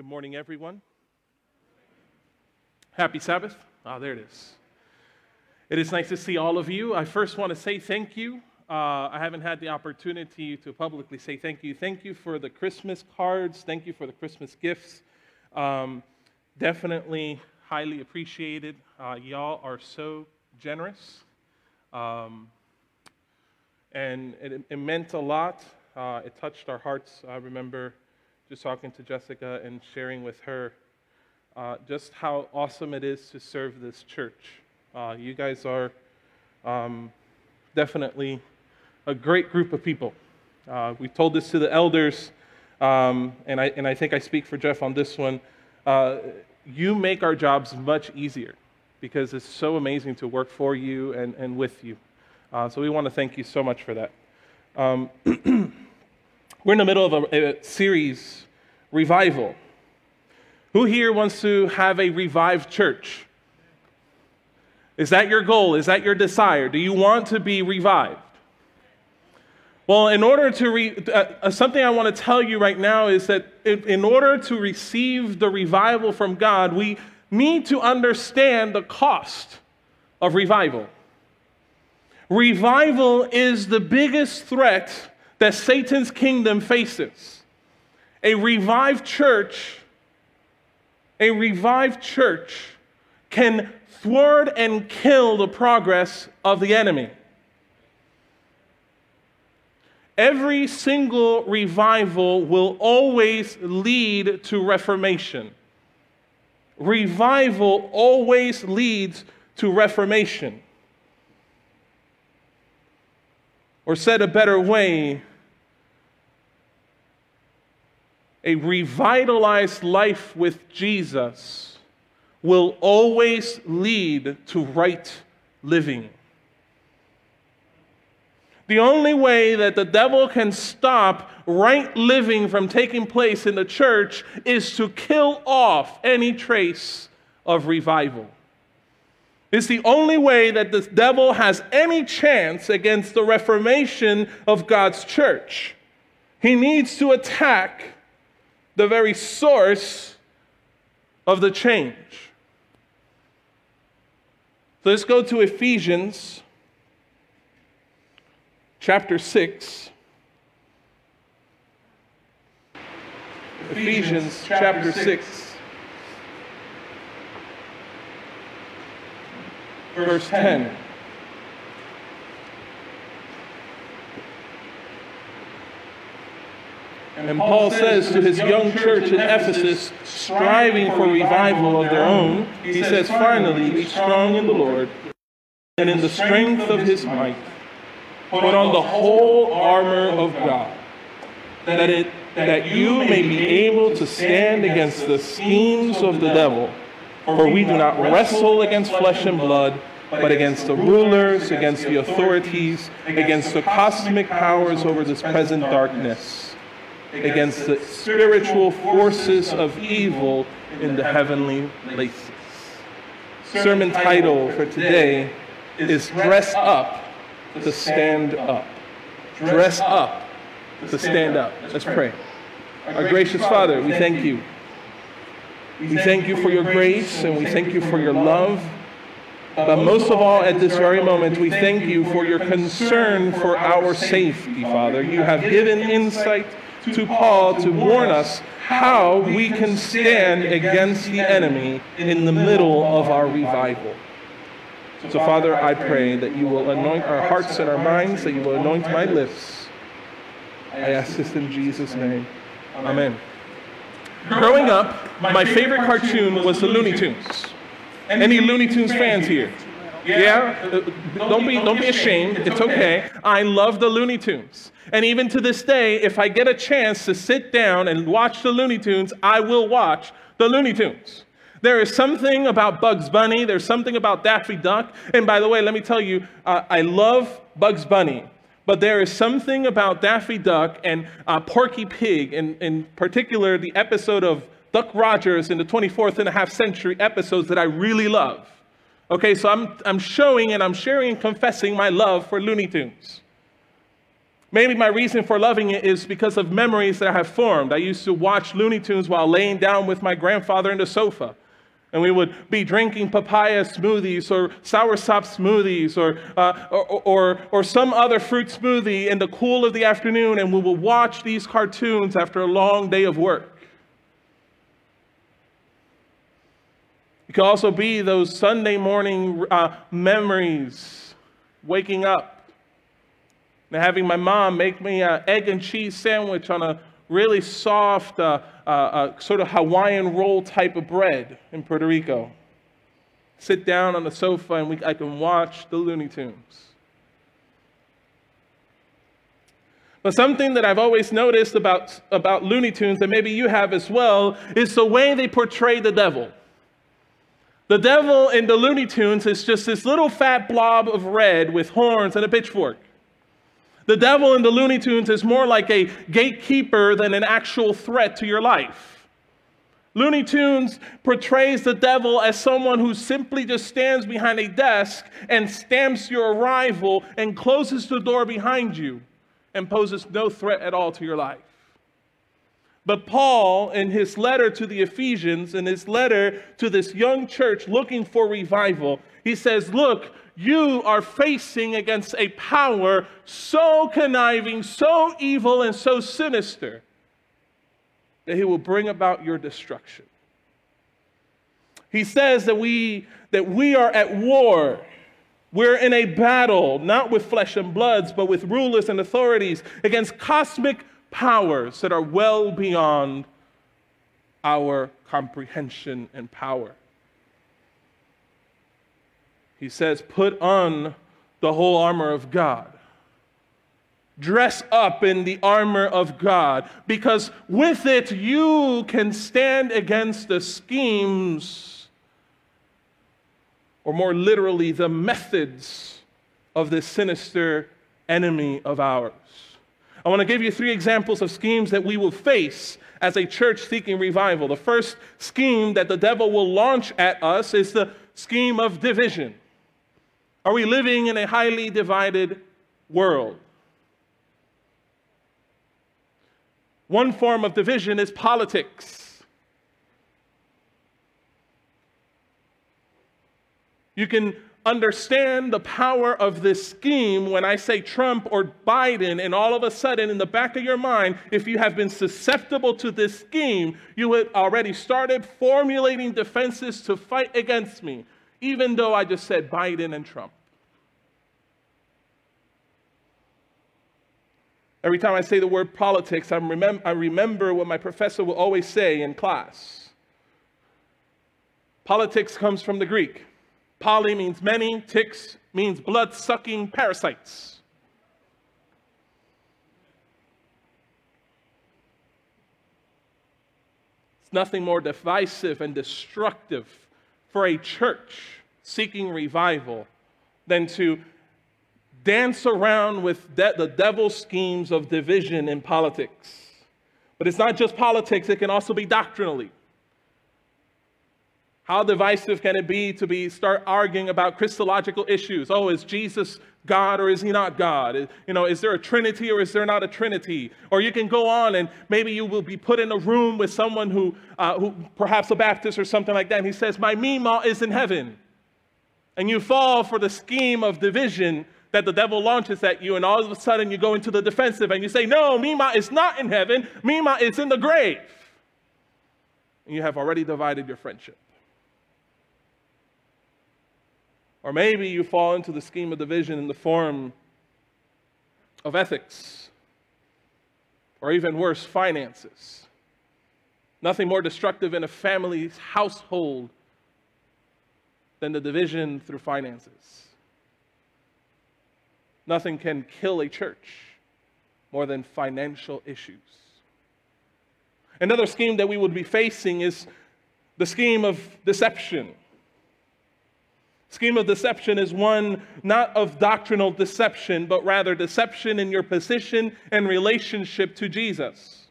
Good morning, everyone. Happy Sabbath. Ah, there it is. It is nice to see all of you. I first want to say thank you. Uh, I haven't had the opportunity to publicly say thank you. Thank you for the Christmas cards. Thank you for the Christmas gifts. Um, definitely highly appreciated. Uh, y'all are so generous. Um, and it, it, meant a lot. Uh, it touched our hearts. I remember just talking to Jessica and sharing with her uh, just how awesome it is to serve this church. Uh, you guys are um, definitely a great group of people. Uh, we told this to the elders, um, and, I, and I think I speak for Jeff on this one. Uh, you make our jobs much easier because it's so amazing to work for you and, and with you. Uh, so we want to thank you so much for that. Um, We're in the middle of a, a series, Revival. Who here wants to have a revived church? Is that your goal? Is that your desire? Do you want to be revived? Well, in order to, re- uh, uh something I want to tell you right now is that in order to receive the revival from God, we need to understand the cost of revival. Revival is the biggest threat that Satan's kingdom faces. A revived church, a revived church can thwart and kill the progress of the enemy. Every single revival will always lead to reformation. Revival always leads to reformation. Or said a better way, a revitalized life with Jesus will always lead to right living. The only way that the devil can stop right living from taking place in the church is to kill off any trace of revival. It's the only way that the devil has any chance against the reformation of God's church. He needs to attack the very source of the change. So let's go to Ephesians chapter 6. Ephesians chapter 6, verse 10. And Paul says to his young church in Ephesus, striving for revival of their own, he says, finally, be strong in the Lord and in the strength of his might. Put on the whole armor of God, that, it, that you may be able to stand against the schemes of the devil. For we do not wrestle against flesh and blood, but against the rulers, against the authorities, against the cosmic powers over this present darkness against the spiritual forces of evil in the heavenly places. Sermon title for today is Dress Up to Stand Up. Dress up to stand up. Let's pray. Our gracious Father, we thank you. We thank you for your grace and we thank you for your love. But most of all, at this very moment, we thank you for your concern for our safety, Father. You have given insight to Paul to warn us how we can stand against the enemy in the middle of our revival. So, Father, I pray that you will anoint our hearts and our minds, that you will anoint my lips. I ask this in Jesus' name. Amen. Growing up, my favorite cartoon was the Looney Tunes. Any Looney Tunes fans here? Yeah, uh, don't be don't be ashamed. It's okay. I love the Looney Tunes. And even to this day, if I get a chance to sit down and watch the Looney Tunes, I will watch the Looney Tunes. There is something about Bugs Bunny, there's something about Daffy Duck. And by the way, let me tell you, uh, I love Bugs Bunny. But there is something about Daffy Duck and uh, Porky Pig, in, in particular the episode of Duck Dodgers in the 24th and a half century episodes that I really love. Okay, so I'm, I'm showing and I'm sharing and confessing my love for Looney Tunes. Maybe my reason for loving it is because of memories that I have formed. I used to watch Looney Tunes while laying down with my grandfather in the sofa. And we would be drinking papaya smoothies or soursop smoothies or, uh, or, or, or, some other fruit smoothie in the cool of the afternoon, and we would watch these cartoons after a long day of work. It could also be those Sunday morning uh, memories, waking up and having my mom make me an egg and cheese sandwich on a really soft, uh, uh, uh, sort of Hawaiian roll type of bread in Puerto Rico. Sit down on the sofa and we, I can watch the Looney Tunes. But something that I've always noticed about, about Looney Tunes, and maybe you have as well, is the way they portray the devil. The devil in the Looney Tunes is just this little fat blob of red with horns and a pitchfork. The devil in the Looney Tunes is more like a gatekeeper than an actual threat to your life. Looney Tunes portrays the devil as someone who simply just stands behind a desk and stamps your arrival and closes the door behind you and poses no threat at all to your life. But Paul, in his letter to the Ephesians, in his letter to this young church looking for revival, he says, Look, you are facing against a power so conniving, so evil, and so sinister that he will bring about your destruction. He says that we, that we are at war. We're in a battle, not with flesh and bloods, but with rulers and authorities against cosmic powers that are well beyond our comprehension and power. He says, Put on the whole armor of God. Dress up in the armor of God, because with it you can stand against the schemes, or more literally, the methods of this sinister enemy of ours. I want to give you three examples of schemes that we will face as a church seeking revival. The first scheme that the devil will launch at us is the scheme of division. Are we living in a highly divided world? One form of division is politics. You can understand the power of this scheme when I say Trump or Biden, and all of a sudden, in the back of your mind, if you have been susceptible to this scheme, you had already started formulating defenses to fight against me even though I just said Biden and Trump. Every time I say the word politics, remem- I remember what my professor will always say in class. Politics comes from the Greek. Poly means many, ticks means blood sucking parasites. It's nothing more divisive and destructive for a church seeking revival than to dance around with de- the devil's schemes of division in politics. But it's not just politics, it can also be doctrinally. How divisive can it be to be start arguing about Christological issues? Oh, is Jesus God or is he not God? You know, is there a Trinity or is there not a Trinity? Or you can go on and maybe you will be put in a room with someone who, uh, who perhaps a Baptist or something like that, and he says, "My Mima is in heaven," and you fall for the scheme of division that the devil launches at you, and all of a sudden you go into the defensive and you say, "No, Mima is not in heaven. Mima is in the grave," and you have already divided your friendship. Or maybe you fall into the scheme of division in the form of ethics, or even worse, finances. Nothing more destructive in a family's household than the division through finances. Nothing can kill a church more than financial issues. Another scheme that we would be facing is the scheme of deception. Scheme of deception is one not of doctrinal deception, but rather deception in your position and relationship to Jesus.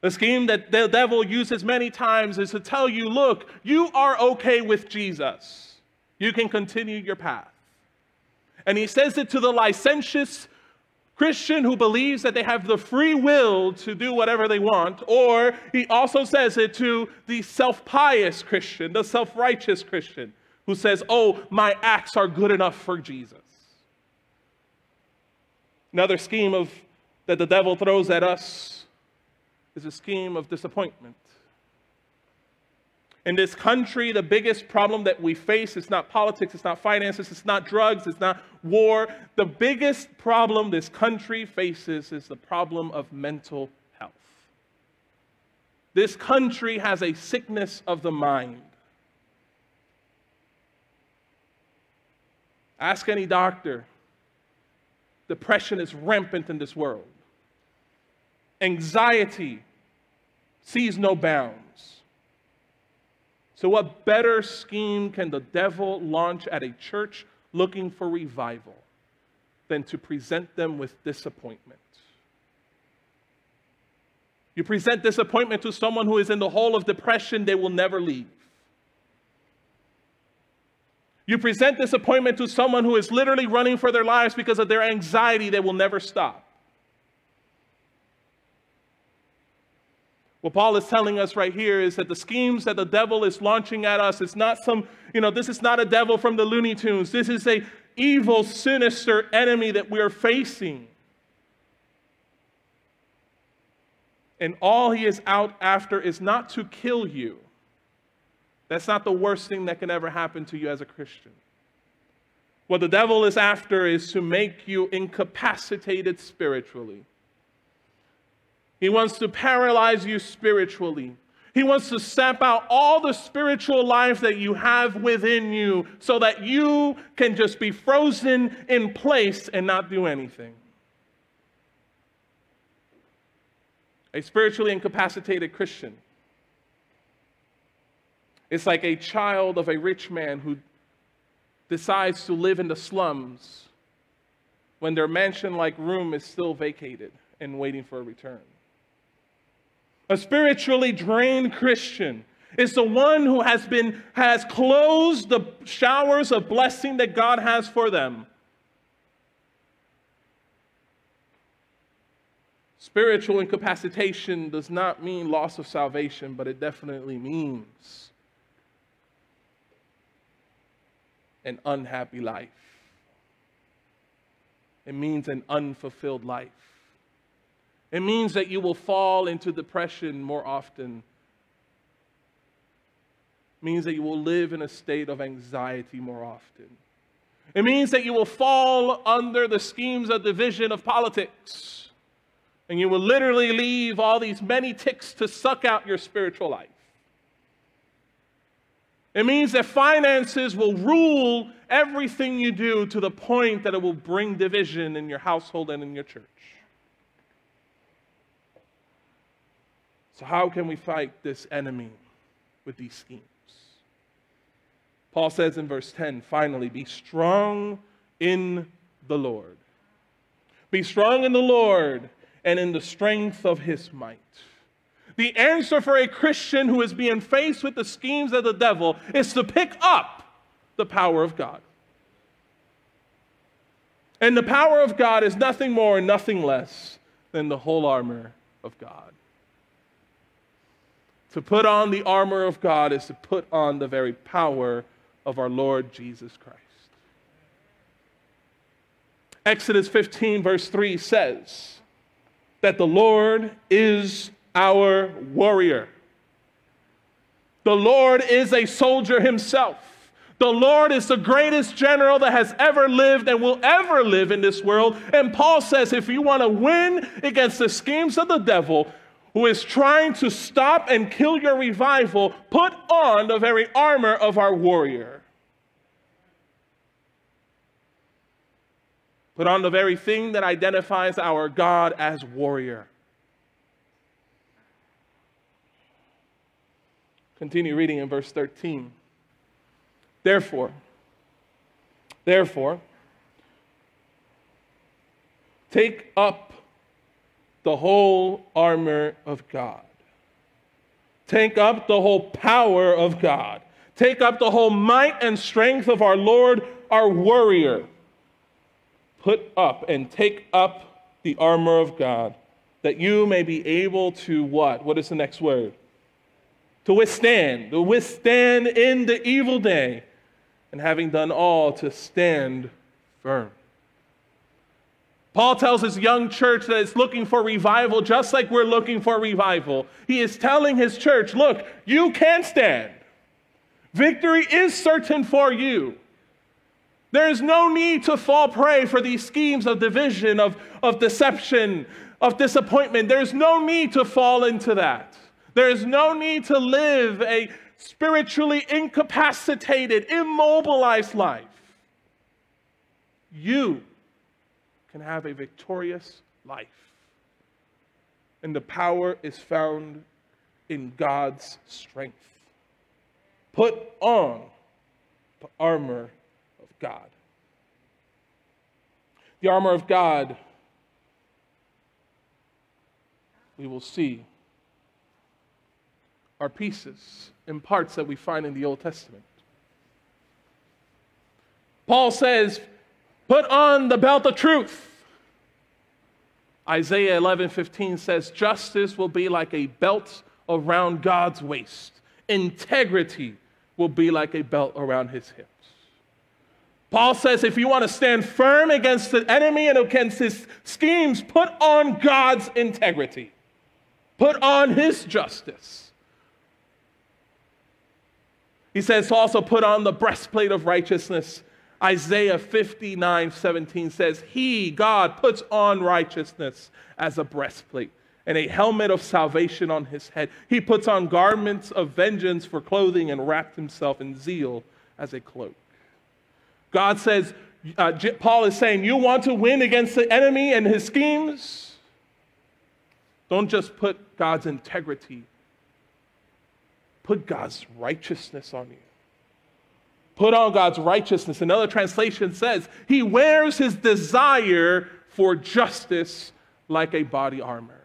The scheme that the devil uses many times is to tell you, look, you are okay with Jesus. You can continue your path. And he says it to the licentious Christian who believes that they have the free will to do whatever they want, or he also says it to the self pious Christian, the self righteous Christian, who says, Oh, my acts are good enough for Jesus. Another scheme of that the devil throws at us is a scheme of disappointment. In this country, the biggest problem that we face is not politics, it's not finances, it's not drugs, it's not war. The biggest problem this country faces is the problem of mental health. This country has a sickness of the mind. Ask any doctor. Depression is rampant in this world. Anxiety sees no bounds. So, what better scheme can the devil launch at a church looking for revival than to present them with disappointment? You present disappointment to someone who is in the hole of depression, they will never leave. You present this appointment to someone who is literally running for their lives because of their anxiety, they will never stop. What Paul is telling us right here is that the schemes that the devil is launching at us, it's not some, you know, this is not a devil from the Looney Tunes. This is a evil, sinister enemy that we are facing. And all he is out after is not to kill you. That's not the worst thing that can ever happen to you as a Christian. What the devil is after is to make you incapacitated spiritually. He wants to paralyze you spiritually. He wants to sap out all the spiritual life that you have within you so that you can just be frozen in place and not do anything. A spiritually incapacitated Christian. It's like a child of a rich man who decides to live in the slums when their mansion like room is still vacated and waiting for a return. A spiritually drained Christian is the one who has been has closed the showers of blessing that God has for them. Spiritual incapacitation does not mean loss of salvation, but it definitely means an unhappy life. It means an unfulfilled life. It means that you will fall into depression more often. It means that you will live in a state of anxiety more often. It means that you will fall under the schemes of division of politics. And you will literally leave all these many ticks to suck out your spiritual life. It means that finances will rule everything you do to the point that it will bring division in your household and in your church. So, how can we fight this enemy with these schemes? Paul says in verse 10 finally, be strong in the Lord. Be strong in the Lord and in the strength of his might. The answer for a Christian who is being faced with the schemes of the devil is to pick up the power of God. And the power of God is nothing more and nothing less than the whole armor of God. To put on the armor of God is to put on the very power of our Lord Jesus Christ. Exodus 15, verse 3 says that the Lord is our warrior. The Lord is a soldier himself. The Lord is the greatest general that has ever lived and will ever live in this world. And Paul says if you want to win against the schemes of the devil, who is trying to stop and kill your revival, put on the very armor of our warrior. Put on the very thing that identifies our God as warrior. Continue reading in verse 13. Therefore, therefore, take up the whole armor of God. Take up the whole power of God. Take up the whole might and strength of our Lord, our warrior. Put up and take up the armor of God, that you may be able to what? What is the next word? To withstand, to withstand in the evil day, and having done all, to stand firm. Paul tells his young church that it's looking for revival just like we're looking for revival. He is telling his church, look, you can stand. Victory is certain for you. There is no need to fall prey for these schemes of division, of, of deception, of disappointment. There's no need to fall into that. There is no need to live a spiritually incapacitated, immobilized life. You can have a victorious life. And the power is found in God's strength. Put on the armor of God. The armor of God, we will see, are pieces and parts that we find in the Old Testament. Paul says, Put on the belt of truth. Isaiah 11 15 says, Justice will be like a belt around God's waist, integrity will be like a belt around his hips. Paul says, if you want to stand firm against the enemy and against his schemes, put on God's integrity, put on his justice. He says, also put on the breastplate of righteousness Isaiah 59 17 says, He, God, puts on righteousness as a breastplate and a helmet of salvation on his head. He puts on garments of vengeance for clothing and wrapped himself in zeal as a cloak. God says, uh, Paul is saying, You want to win against the enemy and his schemes? Don't just put God's integrity, put God's righteousness on you. Put on God's righteousness. Another translation says, He wears his desire for justice like a body armor.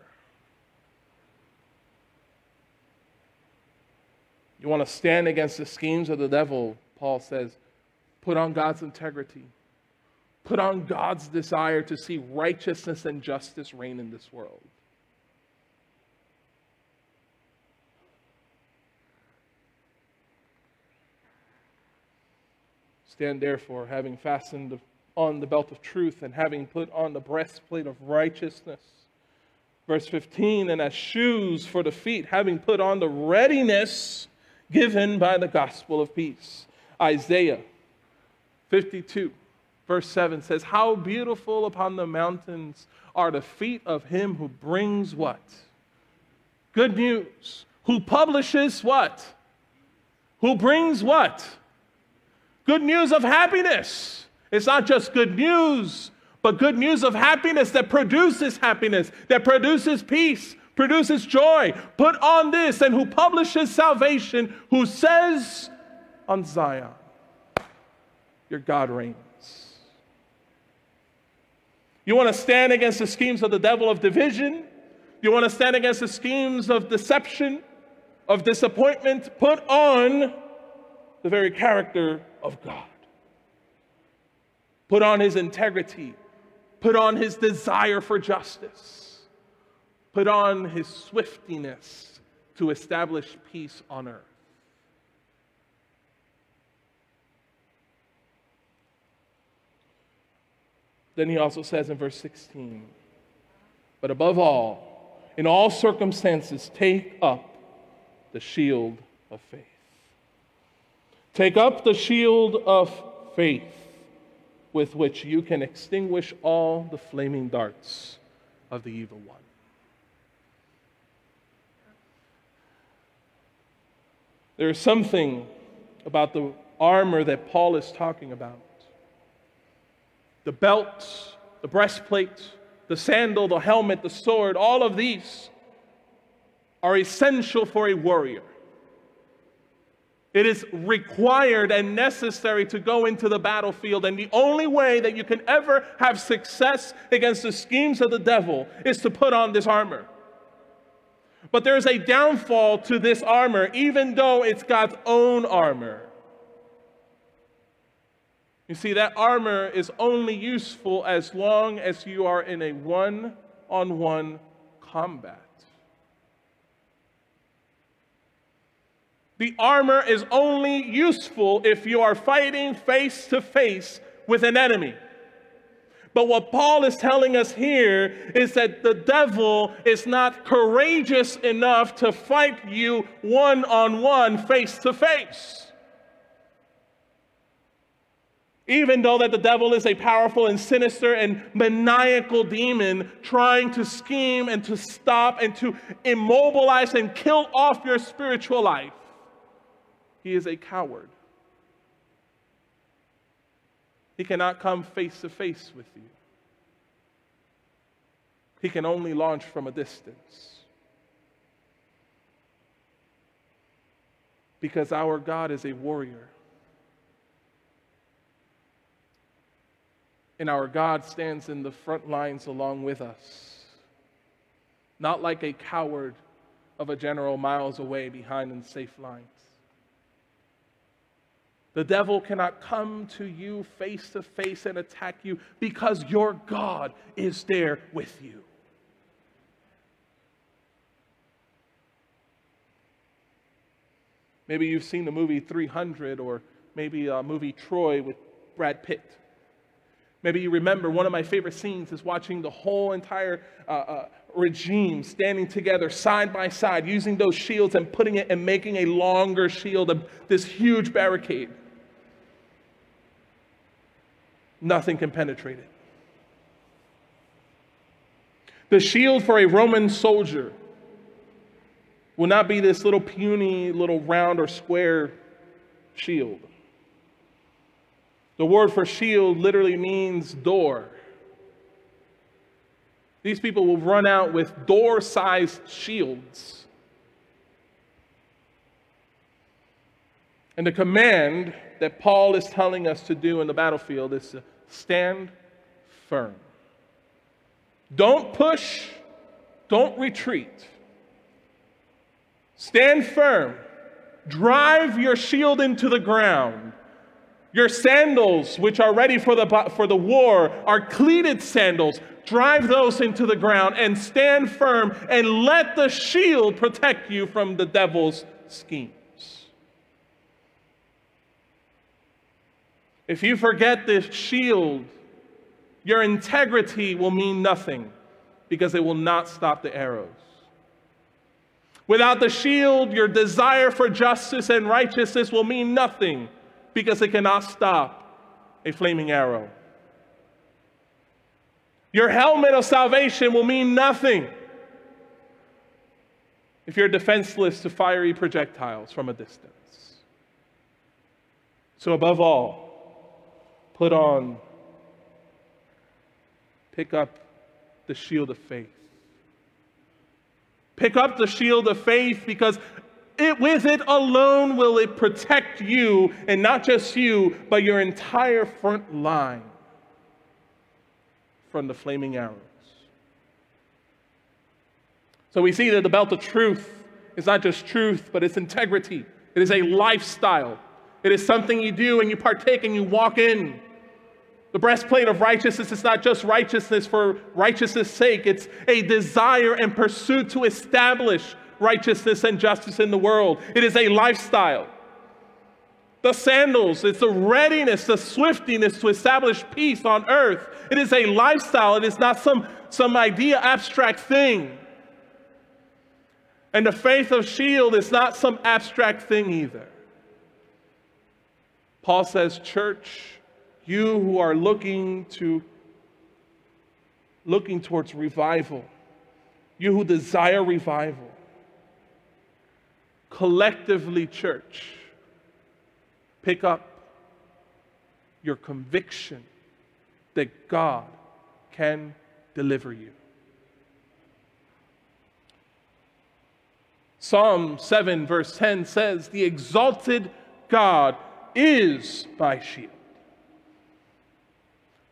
You want to stand against the schemes of the devil, Paul says, put on God's integrity. Put on God's desire to see righteousness and justice reign in this world. Stand therefore, having fastened on the belt of truth and having put on the breastplate of righteousness. Verse 15, and as shoes for the feet, having put on the readiness given by the gospel of peace. Isaiah 52, verse 7 says, How beautiful upon the mountains are the feet of him who brings what? Good news. Who publishes what? Who brings what? Good news of happiness. It's not just good news, but good news of happiness that produces happiness, that produces peace, produces joy. Put on this, and who publishes salvation, who says on Zion, Your God reigns. You want to stand against the schemes of the devil of division? You want to stand against the schemes of deception, of disappointment? Put on the very character of God. Put on his integrity, put on his desire for justice, put on his swiftiness to establish peace on earth. Then he also says in verse 16, but above all, in all circumstances, take up the shield of faith. Take up the shield of faith with which you can extinguish all the flaming darts of the evil one. There is something about the armor that Paul is talking about the belt, the breastplate, the sandal, the helmet, the sword, all of these are essential for a warrior. It is required and necessary to go into the battlefield. And the only way that you can ever have success against the schemes of the devil is to put on this armor. But there's a downfall to this armor, even though it's God's own armor. You see, that armor is only useful as long as you are in a one on one combat. The armor is only useful if you are fighting face to face with an enemy. But what Paul is telling us here is that the devil is not courageous enough to fight you one on one, face to face. Even though that the devil is a powerful and sinister and maniacal demon trying to scheme and to stop and to immobilize and kill off your spiritual life, he is a coward. He cannot come face to face with you. He can only launch from a distance. Because our God is a warrior. And our God stands in the front lines along with us. Not like a coward of a general miles away behind in safe lines. The devil cannot come to you face to face and attack you because your God is there with you. Maybe you've seen the movie 300 or maybe a movie Troy with Brad Pitt. Maybe you remember one of my favorite scenes is watching the whole entire uh, uh, regime standing together side by side, using those shields and putting it and making a longer shield of this huge barricade nothing can penetrate it. The shield for a Roman soldier will not be this little puny, little round or square shield. The word for shield literally means door. These people will run out with door sized shields. And the command that Paul is telling us to do in the battlefield is to stand firm. Don't push, don't retreat. Stand firm. Drive your shield into the ground. Your sandals, which are ready for the, for the war, are cleated sandals. Drive those into the ground and stand firm and let the shield protect you from the devil's schemes. If you forget this shield, your integrity will mean nothing because it will not stop the arrows. Without the shield, your desire for justice and righteousness will mean nothing because it cannot stop a flaming arrow. Your helmet of salvation will mean nothing if you're defenseless to fiery projectiles from a distance. So, above all, put on, pick up the shield of faith. Pick up the shield of faith because it, with it alone will it protect you, and not just you, but your entire front line from the flaming arrows. So we see that the belt of truth is not just truth, but it's integrity. It is a lifestyle. It is something you do and you partake and you walk in. The breastplate of righteousness is not just righteousness for righteousness' sake, it's a desire and pursuit to establish righteousness and justice in the world. It is a lifestyle. The sandals, it's a readiness, the swiftiness to establish peace on earth. It is a lifestyle, it is not some, some idea, abstract thing. And the faith of shield is not some abstract thing either. Paul says, Church, you who are looking to looking towards revival, you who desire revival, collectively, church, pick up your conviction that God can deliver you. Psalm 7, verse 10 says, The exalted God is my shield.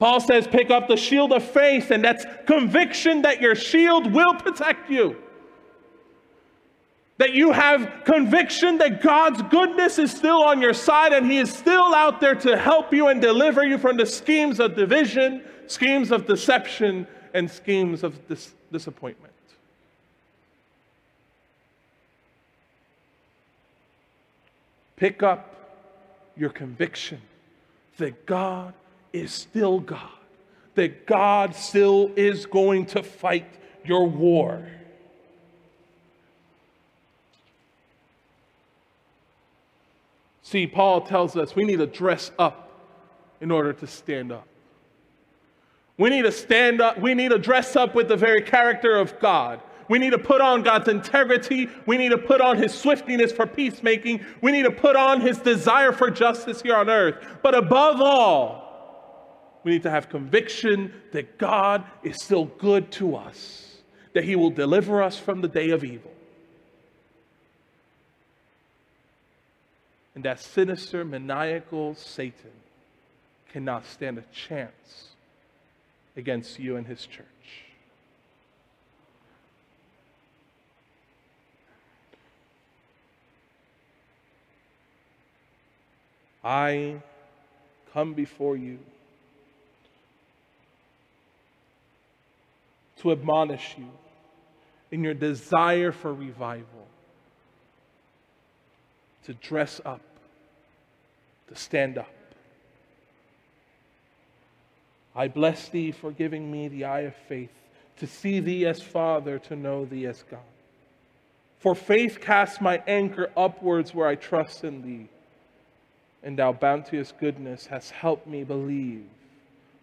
Paul says, pick up the shield of faith, and that's conviction that your shield will protect you. that you have conviction that God's goodness is still on your side and He is still out there to help you and deliver you from the schemes of division, schemes of deception, and schemes of dis- disappointment. Pick up your conviction that God is still God, that God still is going to fight your war. See, Paul tells us we need to dress up in order to stand up. We need to stand up, we need to dress up with the very character of God. We need to put on God's integrity. We need to put on his swiftness for peacemaking. We need to put on his desire for justice here on earth. But above all, we need to have conviction that God is still good to us, that he will deliver us from the day of evil. and that sinister, maniacal Satan cannot stand a chance against you and his church. I come before you to admonish you in your desire for revival to dress up, to stand up. I bless thee for giving me the eye of faith, to see thee as Father, to know thee as God. For faith casts my anchor upwards where I trust in thee, and thou bounteous goodness hast helped me believe.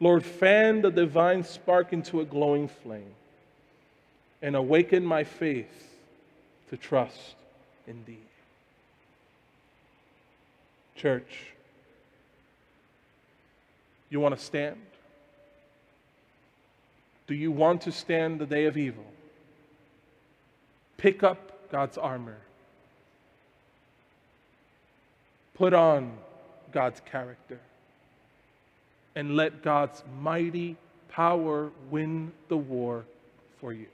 Lord, fan the divine spark into a glowing flame, and awaken my faith to trust in thee. Church, you want to stand? Do you want to stand the day of evil? Pick up God's armor. Put on God's character. And let God's mighty power win the war for you.